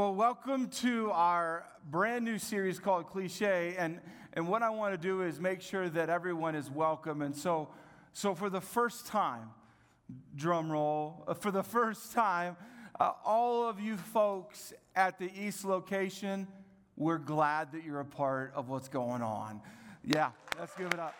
Well, welcome to our brand new series called Cliche. And, and what I want to do is make sure that everyone is welcome. And so, so for the first time, drum roll, uh, for the first time, uh, all of you folks at the East location, we're glad that you're a part of what's going on. Yeah, let's give it up.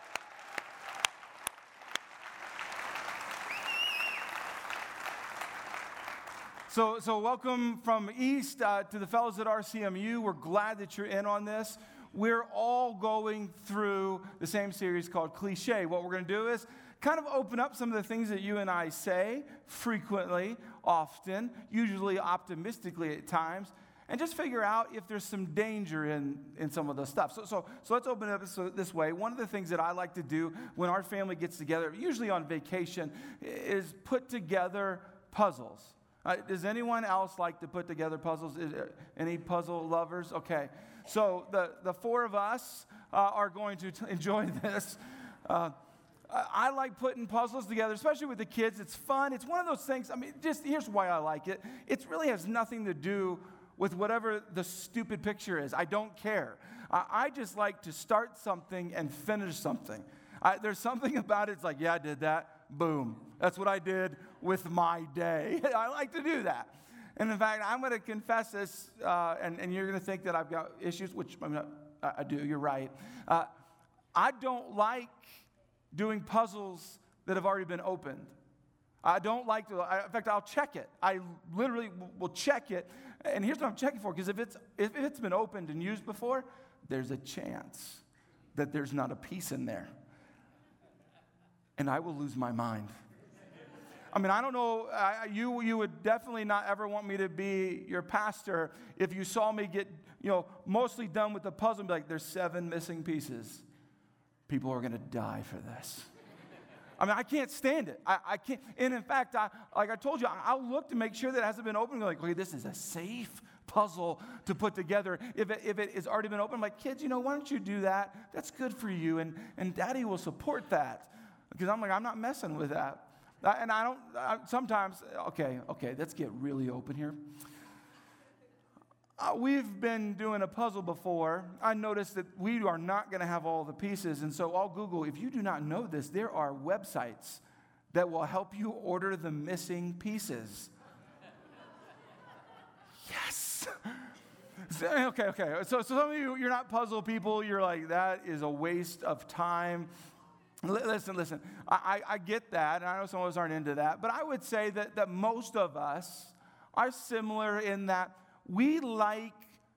So, so welcome from East uh, to the fellows at RCMU. We're glad that you're in on this. We're all going through the same series called Cliche. What we're going to do is kind of open up some of the things that you and I say frequently, often, usually optimistically at times, and just figure out if there's some danger in, in some of the stuff. So, so, so let's open it up this way. One of the things that I like to do when our family gets together, usually on vacation, is put together puzzles. Uh, does anyone else like to put together puzzles? Is, uh, any puzzle lovers? Okay. So the, the four of us uh, are going to t- enjoy this. Uh, I like putting puzzles together, especially with the kids. It's fun. It's one of those things. I mean, just here's why I like it. It really has nothing to do with whatever the stupid picture is. I don't care. I just like to start something and finish something. I, there's something about it. It's like, yeah, I did that. Boom. That's what I did with my day. I like to do that. And in fact, I'm going to confess this, uh, and, and, you're going to think that I've got issues, which I, mean, I, I do, you're right. Uh, I don't like doing puzzles that have already been opened. I don't like to, I, in fact, I'll check it. I literally will check it. And here's what I'm checking for because if it's, if it's been opened and used before, there's a chance that there's not a piece in there. And I will lose my mind. I mean, I don't know, I, you, you would definitely not ever want me to be your pastor if you saw me get, you know, mostly done with the puzzle like, there's seven missing pieces. People are going to die for this. I mean, I can't stand it. I, I can't. And in fact, I, like I told you, I'll look to make sure that it hasn't been opened. Like, okay, this is a safe puzzle to put together. If it, if it has already been opened, I'm like, kids, you know, why don't you do that? That's good for you. And, and daddy will support that. Because I'm like, I'm not messing with that. And I don't, I, sometimes, okay, okay, let's get really open here. Uh, we've been doing a puzzle before. I noticed that we are not going to have all the pieces. And so I'll Google, if you do not know this, there are websites that will help you order the missing pieces. yes. okay, okay. So, so some of you, you're not puzzle people. You're like, that is a waste of time. Listen, listen, I, I, get that, and I know some of us aren't into that, but I would say that, that most of us are similar in that we like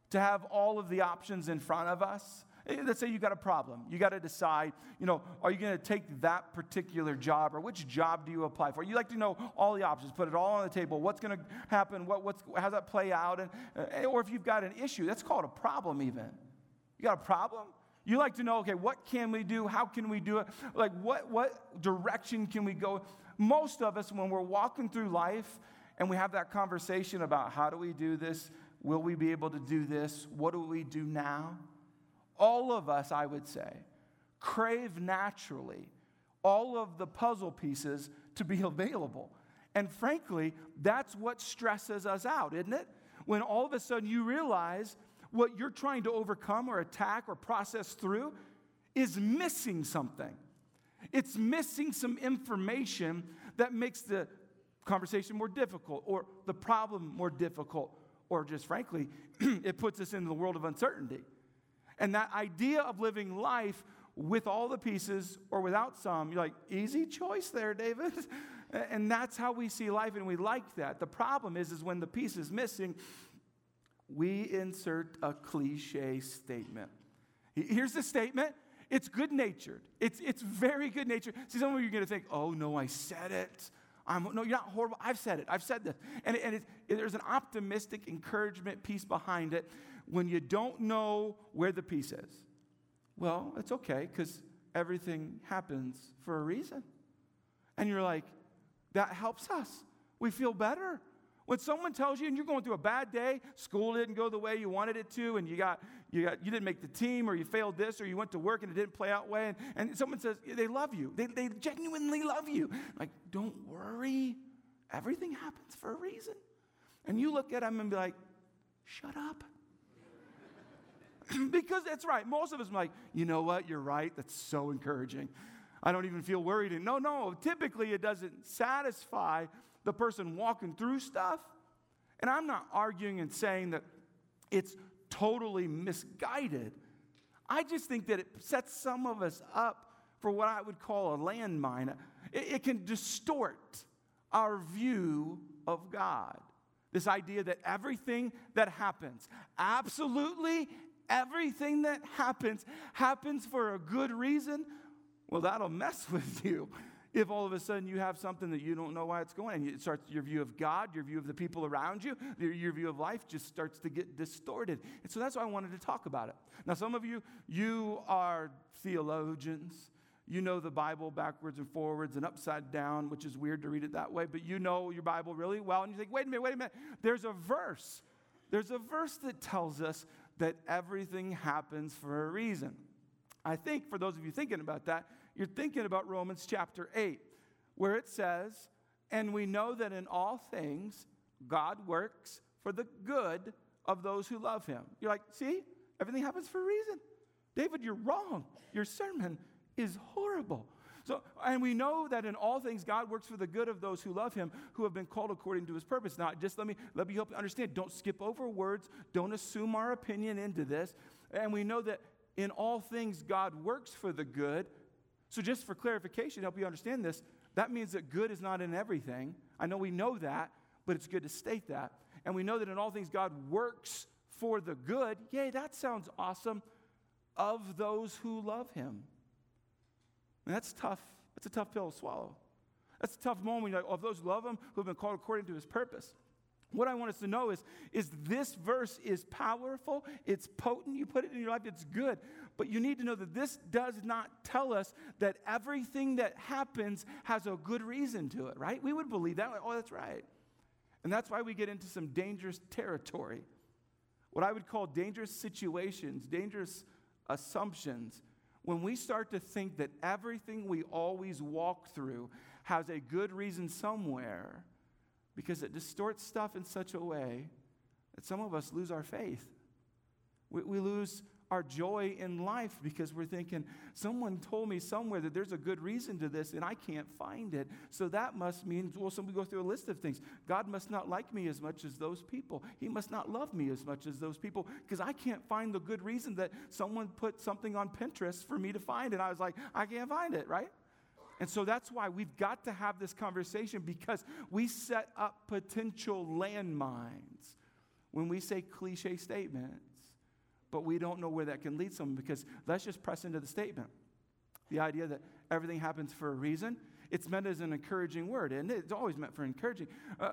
to have all of the options in front of us. Eh, let's say you got a problem. You got to decide, you know, are you going to take that particular job or which job do you apply for? You like to know all the options, put it all on the table. What's going to happen? What, what's, how's that play out? And, eh, or if you've got an issue, that's called a problem, even. You got a problem? You like to know, okay, what can we do? How can we do it? Like, what, what direction can we go? Most of us, when we're walking through life and we have that conversation about how do we do this? Will we be able to do this? What do we do now? All of us, I would say, crave naturally all of the puzzle pieces to be available. And frankly, that's what stresses us out, isn't it? When all of a sudden you realize what you're trying to overcome or attack or process through is missing something. It's missing some information that makes the conversation more difficult or the problem more difficult, or just frankly, it puts us into the world of uncertainty. And that idea of living life with all the pieces or without some, you're like, easy choice there, David. and that's how we see life, and we like that. The problem is, is when the piece is missing, we insert a cliche statement. Here's the statement. It's good natured. It's, it's very good natured. See, some of you are going to think, oh, no, I said it. I'm, no, you're not horrible. I've said it. I've said this. And, and it, it, there's an optimistic encouragement piece behind it when you don't know where the piece is. Well, it's okay because everything happens for a reason. And you're like, that helps us. We feel better. When someone tells you and you're going through a bad day, school didn't go the way you wanted it to, and you got you got you didn't make the team, or you failed this, or you went to work and it didn't play out way, and, and someone says they love you, they, they genuinely love you. Like, don't worry, everything happens for a reason. And you look at them and be like, shut up. because that's right. Most of us are like, you know what? You're right. That's so encouraging. I don't even feel worried. And no, no, typically it doesn't satisfy the person walking through stuff. And I'm not arguing and saying that it's totally misguided. I just think that it sets some of us up for what I would call a landmine. It, it can distort our view of God. This idea that everything that happens, absolutely everything that happens, happens for a good reason. Well, that'll mess with you if all of a sudden you have something that you don't know why it's going, and it starts your view of God, your view of the people around you, your, your, view of life just starts to get distorted. And so that's why I wanted to talk about it. Now, some of you, you are theologians. You know the Bible backwards and forwards and upside down, which is weird to read it that way, but you know your Bible really well. And you think, wait a minute, wait a minute. There's a verse. There's a verse that tells us that everything happens for a reason. I think for those of you thinking about that, you're thinking about Romans chapter 8, where it says, And we know that in all things God works for the good of those who love him. You're like, see, everything happens for a reason. David, you're wrong. Your sermon is horrible. So, and we know that in all things God works for the good of those who love him, who have been called according to his purpose. Now, just let me let me help you understand. Don't skip over words. Don't assume our opinion into this. And we know that in all things God works for the good so, just for clarification, to help you understand this, that means that good is not in everything. I know we know that, but it's good to state that. And we know that in all things God works for the good. Yay, that sounds awesome. Of those who love him. And that's tough. That's a tough pill to swallow. That's a tough moment. Like, of those who love him, who have been called according to his purpose. What I want us to know is, is this verse is powerful, it's potent, you put it in your life, it's good. But you need to know that this does not tell us that everything that happens has a good reason to it, right? We would believe that. Oh, that's right. And that's why we get into some dangerous territory. What I would call dangerous situations, dangerous assumptions. When we start to think that everything we always walk through has a good reason somewhere, because it distorts stuff in such a way that some of us lose our faith. We, we lose our joy in life because we're thinking, someone told me somewhere that there's a good reason to this and I can't find it. So that must mean, well, somebody go through a list of things. God must not like me as much as those people. He must not love me as much as those people because I can't find the good reason that someone put something on Pinterest for me to find. And I was like, I can't find it, right? And so that's why we've got to have this conversation because we set up potential landmines when we say cliche statements but we don't know where that can lead someone because let's just press into the statement. The idea that everything happens for a reason, it's meant as an encouraging word, and it's always meant for encouraging. Uh,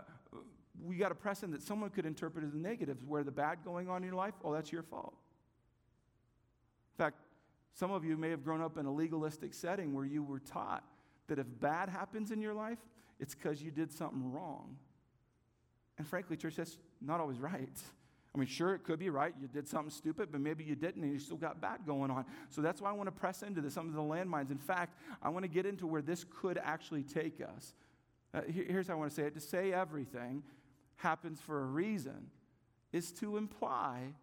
we got to press in that someone could interpret it as negatives, where the bad going on in your life, oh, that's your fault. In fact, some of you may have grown up in a legalistic setting where you were taught that if bad happens in your life, it's because you did something wrong. And frankly, church, that's not always right. I mean, sure, it could be right. You did something stupid, but maybe you didn't, and you still got bad going on. So that's why I want to press into this, some of the landmines. In fact, I want to get into where this could actually take us. Uh, here's how I want to say it to say everything happens for a reason is to imply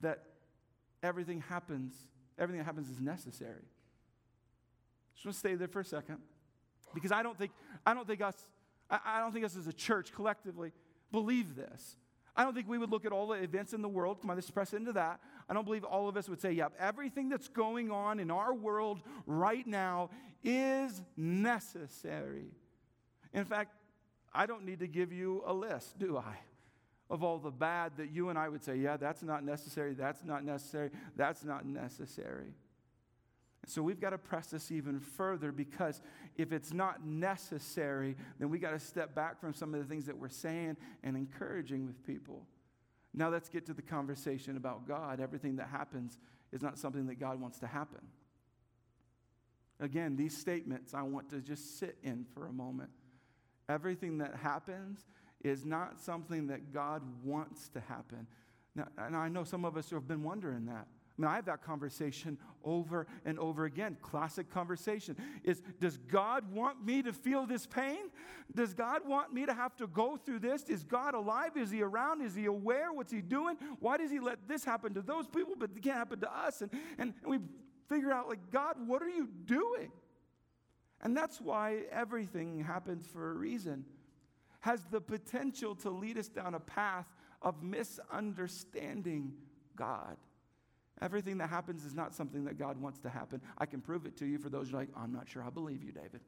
that everything happens, everything that happens is necessary. Just want to stay there for a second. Because I don't think, I don't think us, I, I don't think us as a church collectively believe this. I don't think we would look at all the events in the world. Come on, let's press into that. I don't believe all of us would say, yep, everything that's going on in our world right now is necessary. In fact, I don't need to give you a list, do I? Of all the bad that you and I would say, yeah, that's not necessary, that's not necessary, that's not necessary. So we've got to press this even further because if it's not necessary, then we got to step back from some of the things that we're saying and encouraging with people. Now let's get to the conversation about God. Everything that happens is not something that God wants to happen. Again, these statements I want to just sit in for a moment. Everything that happens is not something that God wants to happen. Now, and I know some of us have been wondering that. Mean, I have that conversation over and over again. Classic conversation is Does God want me to feel this pain? Does God want me to have to go through this? Is God alive? Is He around? Is He aware? What's He doing? Why does He let this happen to those people, but it can't happen to us? And, and, and we figure out, like, God, what are you doing? And that's why everything happens for a reason, has the potential to lead us down a path of misunderstanding God. Everything that happens is not something that God wants to happen. I can prove it to you for those who are like, I'm not sure I believe you, David.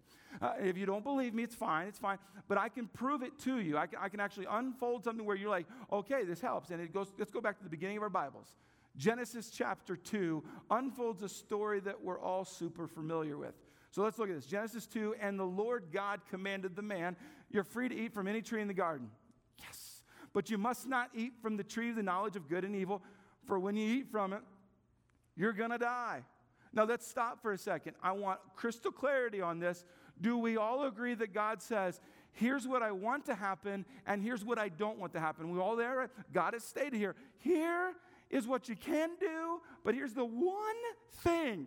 Uh, if you don't believe me, it's fine, it's fine. But I can prove it to you. I can, I can actually unfold something where you're like, okay, this helps. And it goes, let's go back to the beginning of our Bibles. Genesis chapter 2 unfolds a story that we're all super familiar with. So let's look at this. Genesis 2, and the Lord God commanded the man, You're free to eat from any tree in the garden. Yes. But you must not eat from the tree of the knowledge of good and evil, for when you eat from it, you're going to die. Now let's stop for a second. I want crystal clarity on this. Do we all agree that God says, here's what I want to happen and here's what I don't want to happen? We all there? God has stated here. Here is what you can do, but here's the one thing.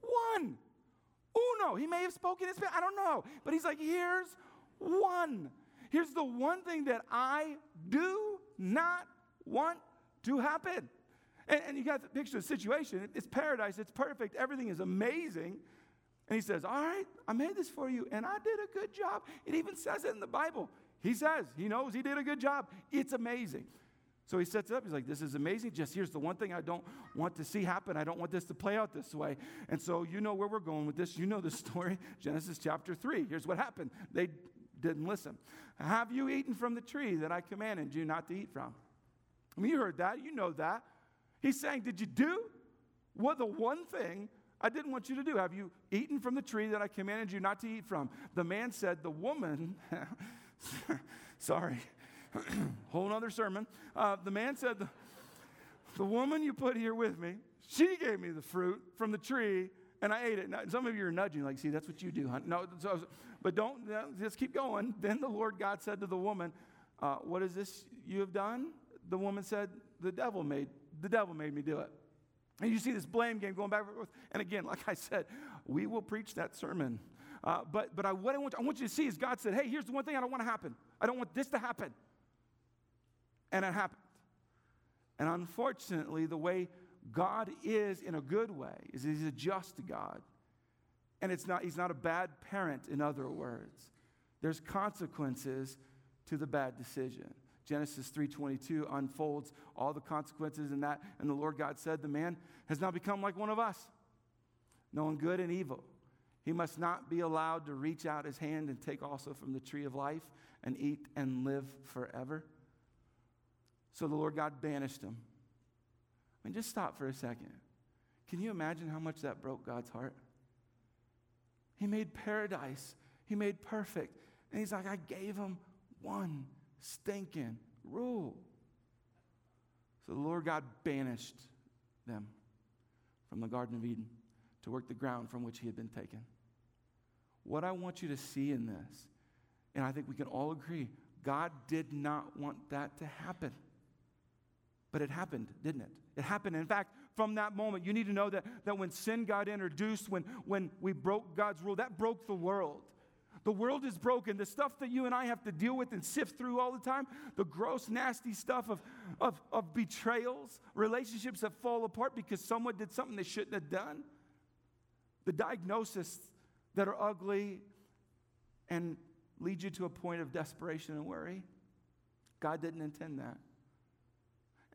One. Uno. He may have spoken his, I don't know. But he's like, here's one. Here's the one thing that I do not want to happen. And, and you got the picture of the situation. It's paradise, it's perfect, everything is amazing. And he says, All right, I made this for you, and I did a good job. It even says it in the Bible. He says, He knows he did a good job. It's amazing. So he sets it up. He's like, This is amazing. Just here's the one thing I don't want to see happen. I don't want this to play out this way. And so you know where we're going with this. You know the story. Genesis chapter 3. Here's what happened they didn't listen. Have you eaten from the tree that I commanded you not to eat from? I mean, you heard that. You know that. He's saying, Did you do what the one thing I didn't want you to do? Have you eaten from the tree that I commanded you not to eat from? The man said, The woman, sorry, whole other sermon. Uh, the man said, the, the woman you put here with me, she gave me the fruit from the tree and I ate it. Now, some of you are nudging, like, see, that's what you do, huh? No, so, but don't, just keep going. Then the Lord God said to the woman, uh, What is this you have done? The woman said, The devil made the devil made me do it. And you see this blame game going back and forth. And again, like I said, we will preach that sermon. Uh, but but I, what I want, I want you to see is God said, hey, here's the one thing I don't want to happen. I don't want this to happen. And it happened. And unfortunately, the way God is in a good way is he's a just God. And it's not, he's not a bad parent, in other words. There's consequences to the bad decision. Genesis 3:22 unfolds all the consequences in that and the Lord God said the man has now become like one of us knowing good and evil. He must not be allowed to reach out his hand and take also from the tree of life and eat and live forever. So the Lord God banished him. I mean just stop for a second. Can you imagine how much that broke God's heart? He made paradise. He made perfect. And he's like I gave him one stinking rule. So the Lord God banished them from the Garden of Eden to work the ground from which he had been taken. What I want you to see in this, and I think we can all agree, God did not want that to happen. But it happened, didn't it? It happened. In fact, from that moment, you need to know that, that when sin got introduced, when, when we broke God's rule, that broke the world. The world is broken. The stuff that you and I have to deal with and sift through all the time, the gross, nasty stuff of, of, of betrayals, relationships that fall apart because someone did something they shouldn't have done, the diagnoses that are ugly and lead you to a point of desperation and worry. God didn't intend that.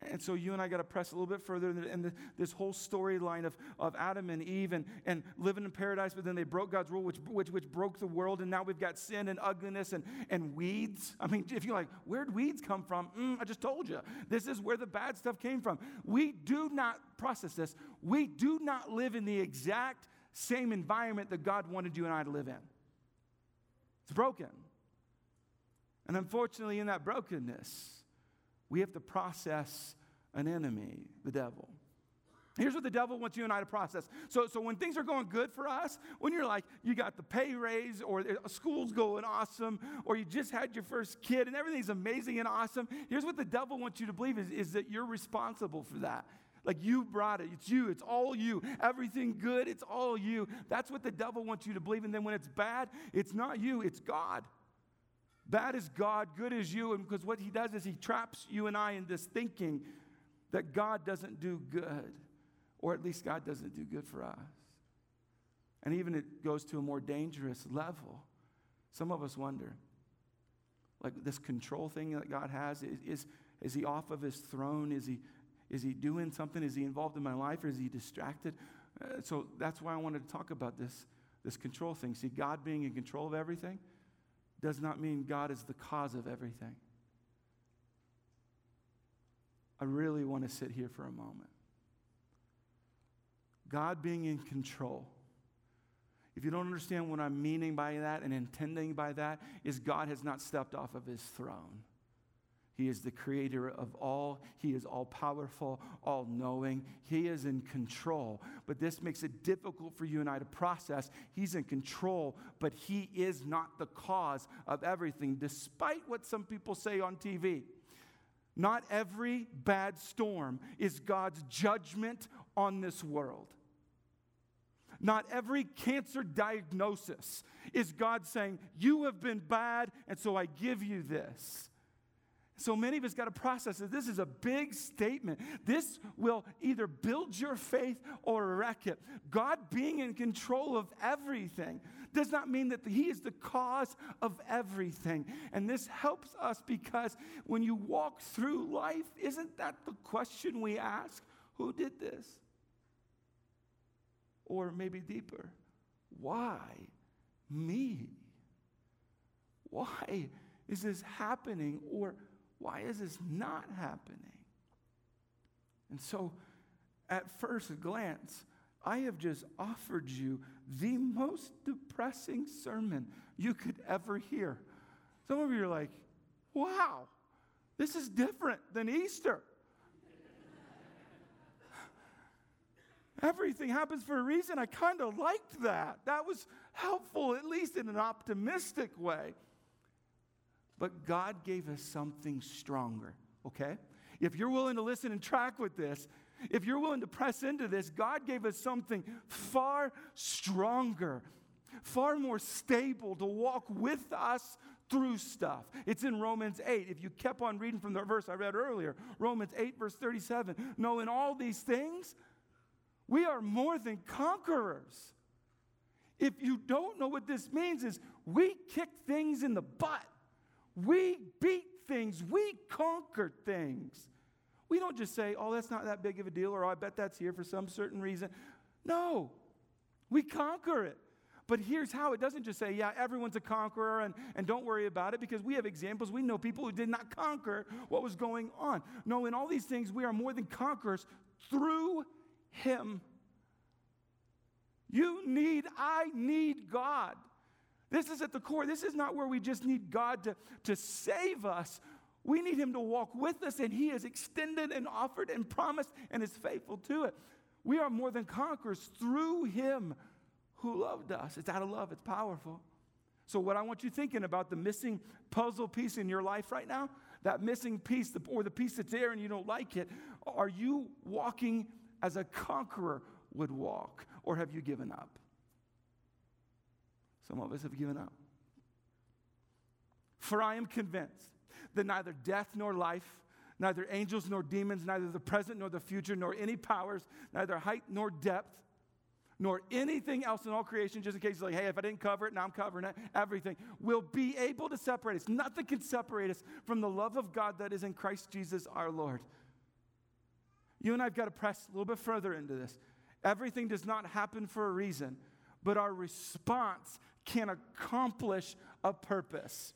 And so you and I got to press a little bit further in this whole storyline of, of Adam and Eve and, and living in paradise, but then they broke God's rule, which, which, which broke the world. And now we've got sin and ugliness and, and weeds. I mean, if you're like, where'd weeds come from? Mm, I just told you. This is where the bad stuff came from. We do not process this. We do not live in the exact same environment that God wanted you and I to live in. It's broken. And unfortunately, in that brokenness, we have to process an enemy, the devil. Here's what the devil wants you and I to process. So, so when things are going good for us, when you're like, you got the pay raise, or school's going awesome, or you just had your first kid and everything's amazing and awesome, here's what the devil wants you to believe is, is that you're responsible for that. Like you brought it. It's you. It's all you. Everything good, it's all you. That's what the devil wants you to believe. And then when it's bad, it's not you, it's God. Bad is God, good is you. And because what he does is he traps you and I in this thinking that God doesn't do good, or at least God doesn't do good for us. And even it goes to a more dangerous level. Some of us wonder, like this control thing that God has, is, is, is he off of his throne? Is he, is he doing something? Is he involved in my life or is he distracted? Uh, so that's why I wanted to talk about this, this control thing. See, God being in control of everything does not mean God is the cause of everything. I really want to sit here for a moment. God being in control. If you don't understand what I'm meaning by that and intending by that, is God has not stepped off of his throne. He is the creator of all. He is all powerful, all knowing. He is in control. But this makes it difficult for you and I to process. He's in control, but He is not the cause of everything, despite what some people say on TV. Not every bad storm is God's judgment on this world. Not every cancer diagnosis is God saying, You have been bad, and so I give you this. So many of us got to process it. This is a big statement. This will either build your faith or wreck it. God being in control of everything does not mean that He is the cause of everything. And this helps us because when you walk through life, isn't that the question we ask? Who did this? Or maybe deeper, why me? Why is this happening? Or why is this not happening? And so, at first glance, I have just offered you the most depressing sermon you could ever hear. Some of you are like, wow, this is different than Easter. Everything happens for a reason. I kind of liked that. That was helpful, at least in an optimistic way. But God gave us something stronger, okay? If you're willing to listen and track with this, if you're willing to press into this, God gave us something far stronger, far more stable to walk with us through stuff. It's in Romans 8. If you kept on reading from the verse I read earlier, Romans 8, verse 37. No, in all these things, we are more than conquerors. If you don't know what this means, is we kick things in the butt. We beat things, we conquer things. We don't just say, oh, that's not that big of a deal, or oh, I bet that's here for some certain reason. No, we conquer it. But here's how it doesn't just say, yeah, everyone's a conqueror and, and don't worry about it because we have examples. We know people who did not conquer what was going on. No, in all these things, we are more than conquerors through Him. You need, I need God. This is at the core. This is not where we just need God to, to save us. We need Him to walk with us, and He has extended and offered and promised and is faithful to it. We are more than conquerors through Him who loved us. It's out of love, it's powerful. So, what I want you thinking about the missing puzzle piece in your life right now, that missing piece, or the piece that's there and you don't like it, are you walking as a conqueror would walk, or have you given up? Some of us have given up. For I am convinced that neither death nor life, neither angels nor demons, neither the present nor the future, nor any powers, neither height nor depth, nor anything else in all creation, just in case like, hey, if I didn't cover it, now I'm covering it, everything will be able to separate us. Nothing can separate us from the love of God that is in Christ Jesus our Lord. You and I have got to press a little bit further into this. Everything does not happen for a reason, but our response can accomplish a purpose.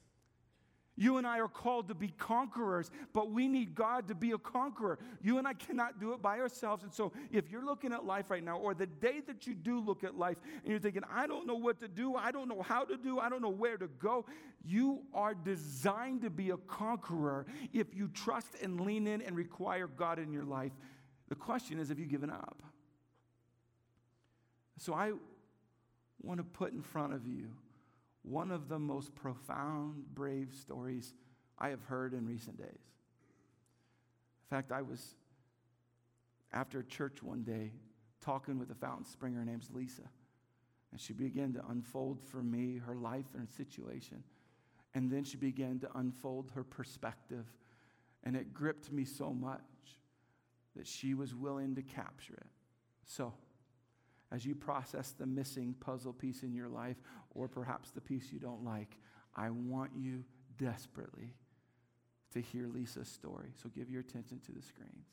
You and I are called to be conquerors, but we need God to be a conqueror. You and I cannot do it by ourselves. And so, if you're looking at life right now, or the day that you do look at life, and you're thinking, I don't know what to do, I don't know how to do, I don't know where to go, you are designed to be a conqueror if you trust and lean in and require God in your life. The question is, have you given up? So, I want to put in front of you one of the most profound, brave stories I have heard in recent days. In fact, I was after church one day, talking with a fountain spring. Her name's Lisa. And she began to unfold for me her life and her situation. And then she began to unfold her perspective. And it gripped me so much that she was willing to capture it. So, as you process the missing puzzle piece in your life, or perhaps the piece you don't like, I want you desperately to hear Lisa's story. So give your attention to the screens.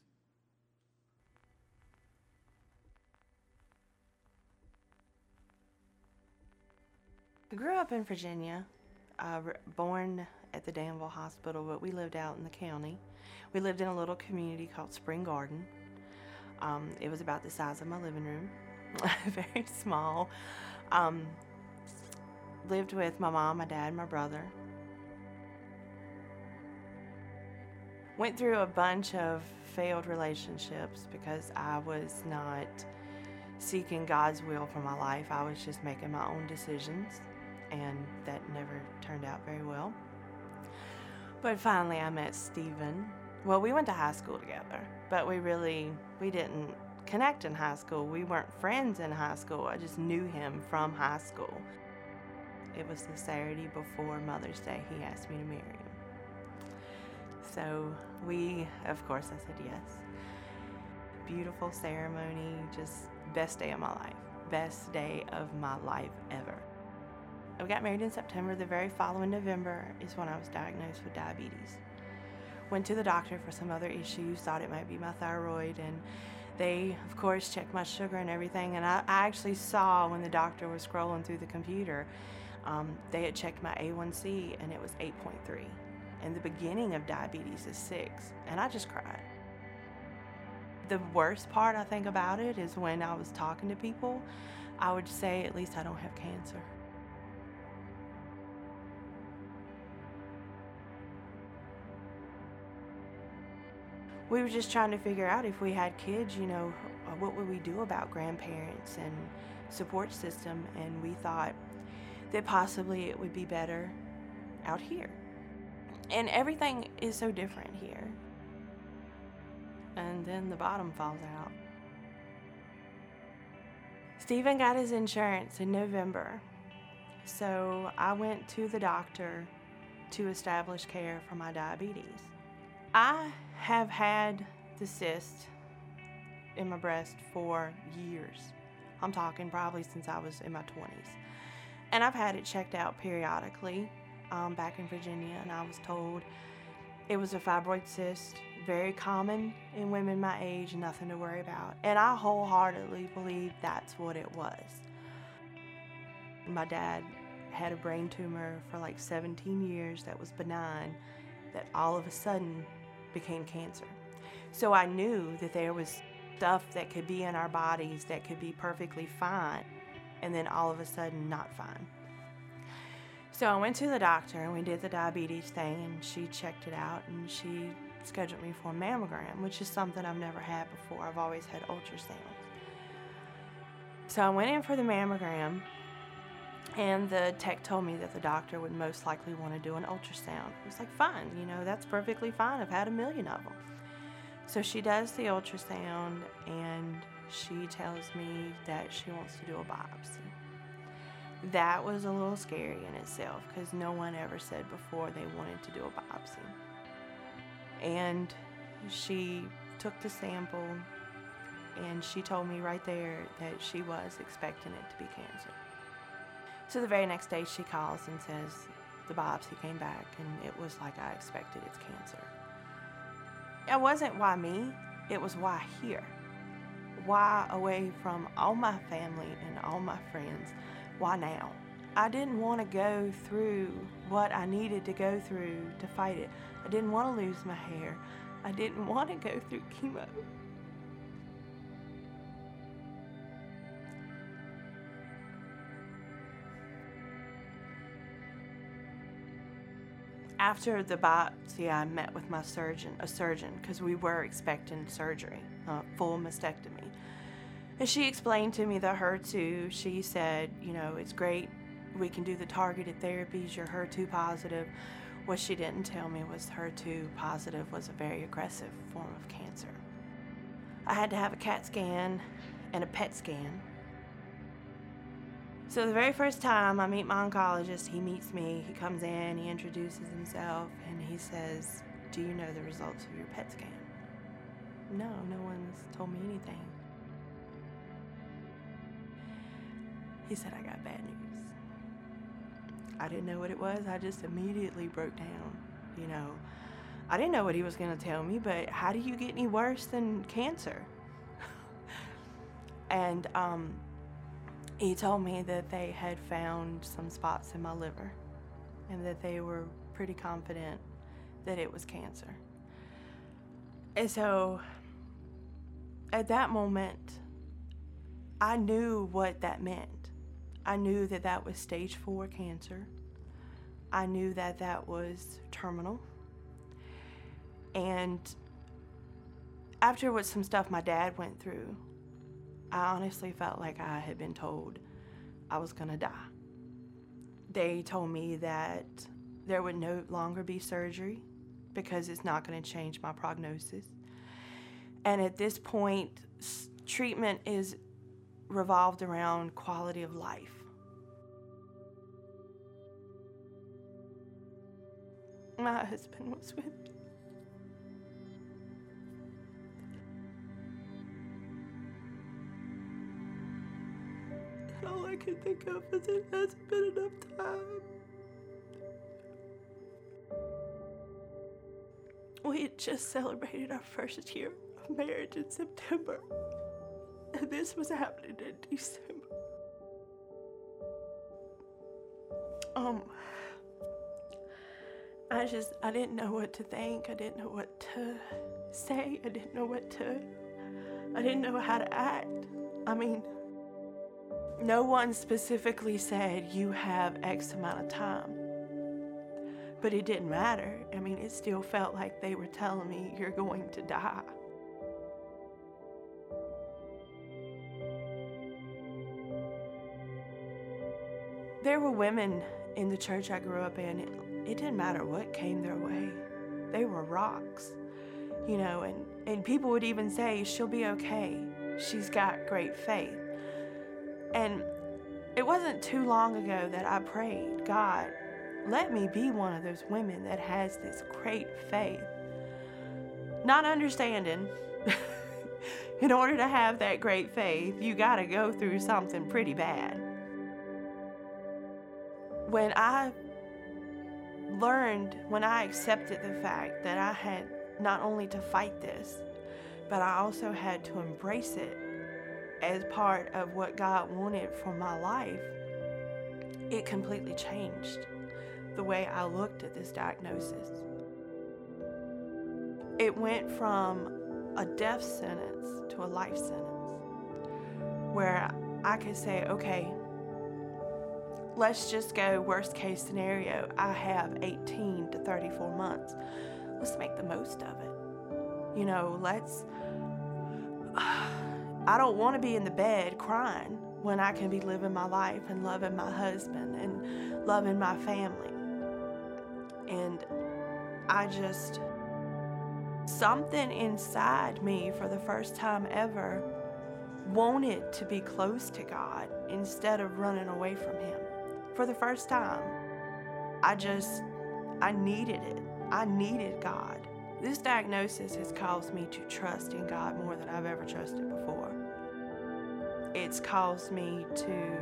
I grew up in Virginia, uh, born at the Danville Hospital, but we lived out in the county. We lived in a little community called Spring Garden. Um, it was about the size of my living room, very small. Um, lived with my mom, my dad, my brother. Went through a bunch of failed relationships because I was not seeking God's will for my life. I was just making my own decisions, and that never turned out very well. But finally, I met Stephen. Well, we went to high school together, but we really we didn't connect in high school. We weren't friends in high school. I just knew him from high school. It was the Saturday before Mother's Day. He asked me to marry him. So we, of course, I said yes. Beautiful ceremony, just best day of my life. Best day of my life ever. I got married in September. The very following November is when I was diagnosed with diabetes. Went to the doctor for some other issues, thought it might be my thyroid, and they, of course, checked my sugar and everything. And I, I actually saw when the doctor was scrolling through the computer, um, they had checked my A1C and it was 8.3. And the beginning of diabetes is 6. And I just cried. The worst part I think about it is when I was talking to people, I would say, at least I don't have cancer. We were just trying to figure out if we had kids, you know, uh, what would we do about grandparents and support system? And we thought that possibly it would be better out here. And everything is so different here. And then the bottom falls out. Stephen got his insurance in November. So I went to the doctor to establish care for my diabetes. I have had the cyst in my breast for years. I'm talking probably since I was in my 20s. And I've had it checked out periodically um, back in Virginia, and I was told it was a fibroid cyst, very common in women my age, nothing to worry about. And I wholeheartedly believe that's what it was. My dad had a brain tumor for like 17 years that was benign, that all of a sudden became cancer. So I knew that there was stuff that could be in our bodies that could be perfectly fine and then all of a sudden not fine. So I went to the doctor and we did the diabetes thing and she checked it out and she scheduled me for a mammogram, which is something I've never had before. I've always had ultrasounds. So I went in for the mammogram and the tech told me that the doctor would most likely want to do an ultrasound. I was like, fine, you know, that's perfectly fine. I've had a million of them. So she does the ultrasound and she tells me that she wants to do a biopsy. That was a little scary in itself because no one ever said before they wanted to do a biopsy. And she took the sample and she told me right there that she was expecting it to be cancer. So the very next day, she calls and says the biopsy came back and it was like I expected it's cancer. It wasn't why me, it was why here. Why away from all my family and all my friends? Why now? I didn't want to go through what I needed to go through to fight it. I didn't want to lose my hair. I didn't want to go through chemo. After the biopsy, I met with my surgeon, a surgeon, because we were expecting surgery, uh, full mastectomy. And she explained to me the HER2. She said, you know, it's great. We can do the targeted therapies. You're HER2 positive. What she didn't tell me was HER2 positive was a very aggressive form of cancer. I had to have a CAT scan and a PET scan. So the very first time I meet my oncologist, he meets me, he comes in, he introduces himself, and he says, Do you know the results of your PET scan? No, no one's told me anything. He said, I got bad news. I didn't know what it was. I just immediately broke down. You know, I didn't know what he was going to tell me, but how do you get any worse than cancer? and um, he told me that they had found some spots in my liver and that they were pretty confident that it was cancer. And so at that moment, I knew what that meant. I knew that that was stage four cancer. I knew that that was terminal. And after what some stuff my dad went through, I honestly felt like I had been told I was going to die. They told me that there would no longer be surgery because it's not going to change my prognosis. And at this point, treatment is revolved around quality of life. My husband was with All I could think of is it hasn't been enough time. We had just celebrated our first year of marriage in September. And this was happening in December. Um, I just, I didn't know what to think. I didn't know what to say. I didn't know what to, I didn't know how to act. I mean, no one specifically said you have X amount of time. But it didn't matter. I mean, it still felt like they were telling me you're going to die. There were women in the church I grew up in, it, it didn't matter what came their way. They were rocks, you know, and, and people would even say, She'll be okay. She's got great faith. And it wasn't too long ago that I prayed, God, let me be one of those women that has this great faith. Not understanding, in order to have that great faith, you got to go through something pretty bad when I learned, when I accepted the fact that I had not only to fight this, but I also had to embrace it as part of what God wanted for my life, it completely changed the way I looked at this diagnosis. It went from a death sentence to a life sentence where I could say, okay, let's just go worst case scenario. I have 18 to 34 months. Let's make the most of it. You know, let's. I don't want to be in the bed crying when I can be living my life and loving my husband and loving my family. And I just. Something inside me for the first time ever wanted to be close to God instead of running away from Him for the first time. I just, I needed it. I needed God. This diagnosis has caused me to trust in God more than I've ever trusted before. It's caused me to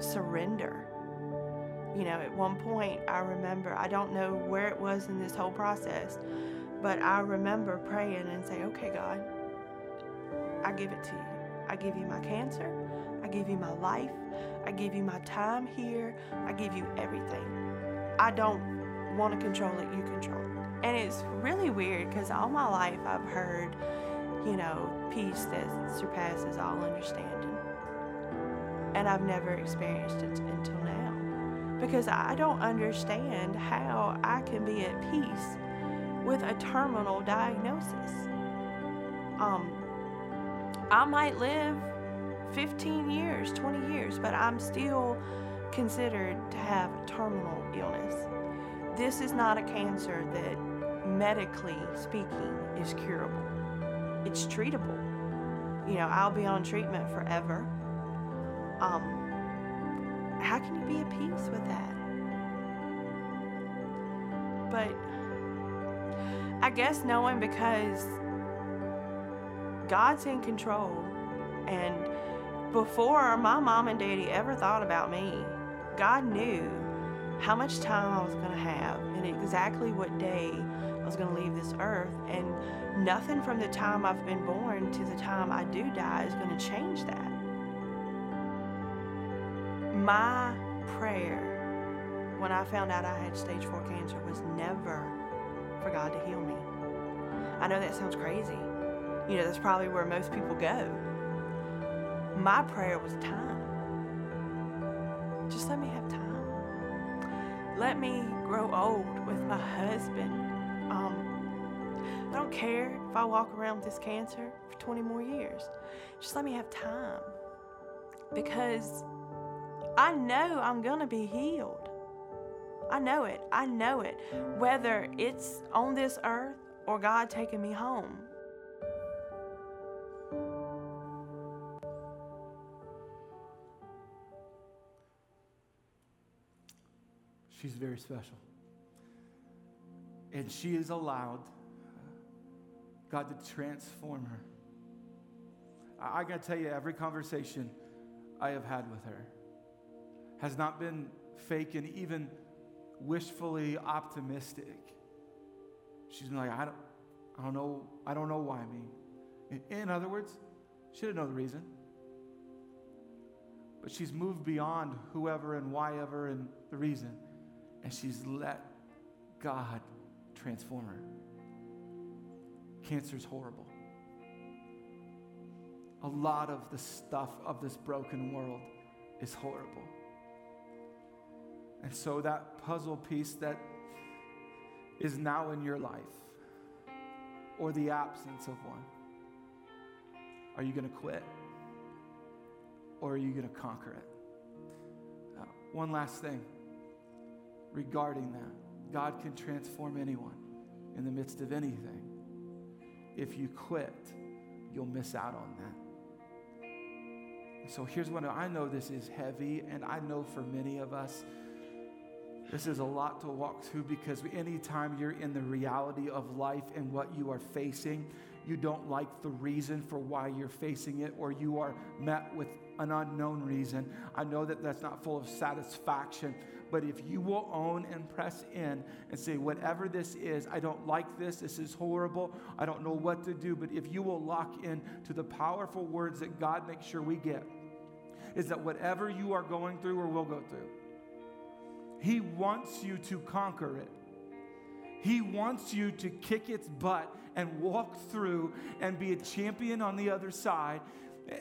surrender. You know, at one point, I remember, I don't know where it was in this whole process, but I remember praying and say, okay, God, I give it to you. I give you my cancer. I give you my life. I give you my time here. I give you everything. I don't want to control it, you control it. And it's really weird because all my life I've heard, you know, peace that surpasses all understanding. And I've never experienced it until now. Because I don't understand how I can be at peace with a terminal diagnosis. Um, I might live 15 years, 20 years, but I'm still considered to have a terminal illness. This is not a cancer that, medically speaking, is curable. It's treatable. You know, I'll be on treatment forever. Um, how can you be at peace with that? But I guess knowing because God's in control, and before my mom and daddy ever thought about me, God knew how much time I was going to have and exactly what day was going to leave this earth. And nothing from the time I've been born to the time I do die is going to change that. My prayer when I found out I had stage four cancer was never for God to heal me. I know that sounds crazy. You know, that's probably where most people go. My prayer was time. Just let me have time. Let me grow old with my husband. Care if I walk around with this cancer for 20 more years. Just let me have time. Because I know I'm going to be healed. I know it. I know it. Whether it's on this earth or God taking me home. She's very special. And she is allowed God to transform her. I, I got to tell you, every conversation I have had with her has not been fake and even wishfully optimistic. She's been like, I don't, I don't know, I don't know why me. In, in other words, she didn't know the reason. But she's moved beyond whoever and why ever and the reason and she's let God transform her. Cancer's horrible. A lot of the stuff of this broken world is horrible. And so, that puzzle piece that is now in your life, or the absence of one, are you going to quit? Or are you going to conquer it? Uh, one last thing regarding that. God can transform anyone in the midst of anything. If you quit, you'll miss out on that. So here's what I know this is heavy, and I know for many of us, this is a lot to walk through because anytime you're in the reality of life and what you are facing, you don't like the reason for why you're facing it, or you are met with an unknown reason. I know that that's not full of satisfaction, but if you will own and press in and say, whatever this is, I don't like this, this is horrible, I don't know what to do, but if you will lock in to the powerful words that God makes sure we get, is that whatever you are going through or will go through, He wants you to conquer it. He wants you to kick its butt and walk through and be a champion on the other side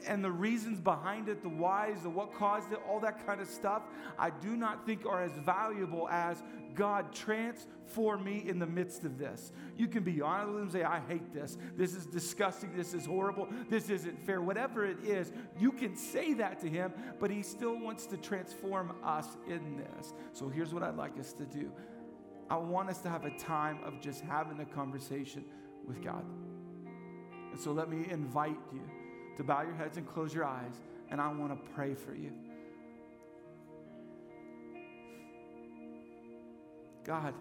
and the reasons behind it, the whys, the what caused it, all that kind of stuff, I do not think are as valuable as God transform me in the midst of this. You can be honest with him and say, I hate this. This is disgusting. This is horrible. This isn't fair. Whatever it is, you can say that to him, but he still wants to transform us in this. So here's what I'd like us to do I want us to have a time of just having a conversation with God. And so let me invite you to bow your heads and close your eyes, and I want to pray for you. God,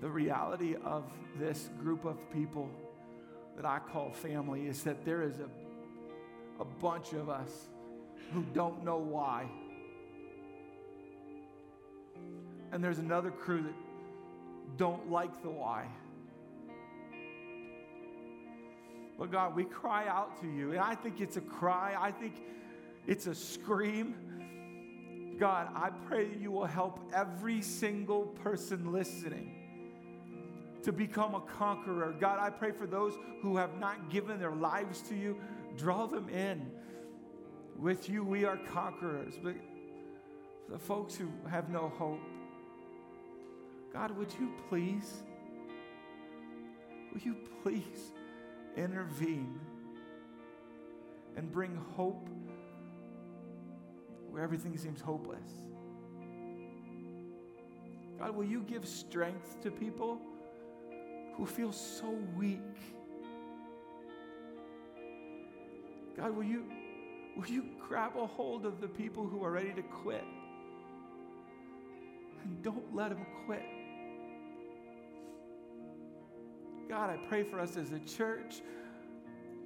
the reality of this group of people that I call family is that there is a, a bunch of us who don't know why. And there's another crew that don't like the why. But God, we cry out to you. And I think it's a cry, I think it's a scream. God, I pray you will help every single person listening to become a conqueror. God, I pray for those who have not given their lives to you, draw them in. With you, we are conquerors. But the folks who have no hope, God, would you please, will you please intervene and bring hope where everything seems hopeless? God, will you give strength to people who feel so weak? God, will you, will you grab a hold of the people who are ready to quit? And don't let them quit. God, I pray for us as a church,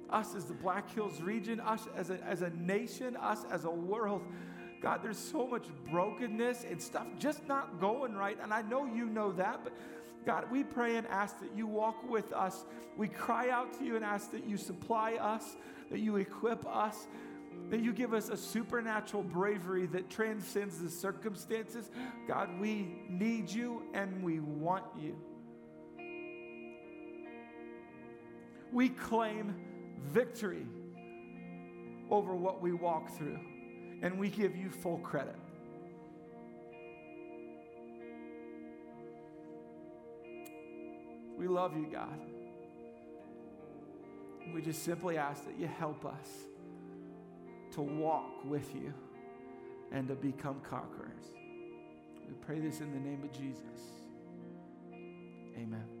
us as the Black Hills region, us as a, as a nation, us as a world. God, there's so much brokenness and stuff just not going right. And I know you know that, but God, we pray and ask that you walk with us. We cry out to you and ask that you supply us, that you equip us, that you give us a supernatural bravery that transcends the circumstances. God, we need you and we want you. We claim victory over what we walk through and we give you full credit. We love you, God. We just simply ask that you help us to walk with you and to become conquerors. We pray this in the name of Jesus. Amen.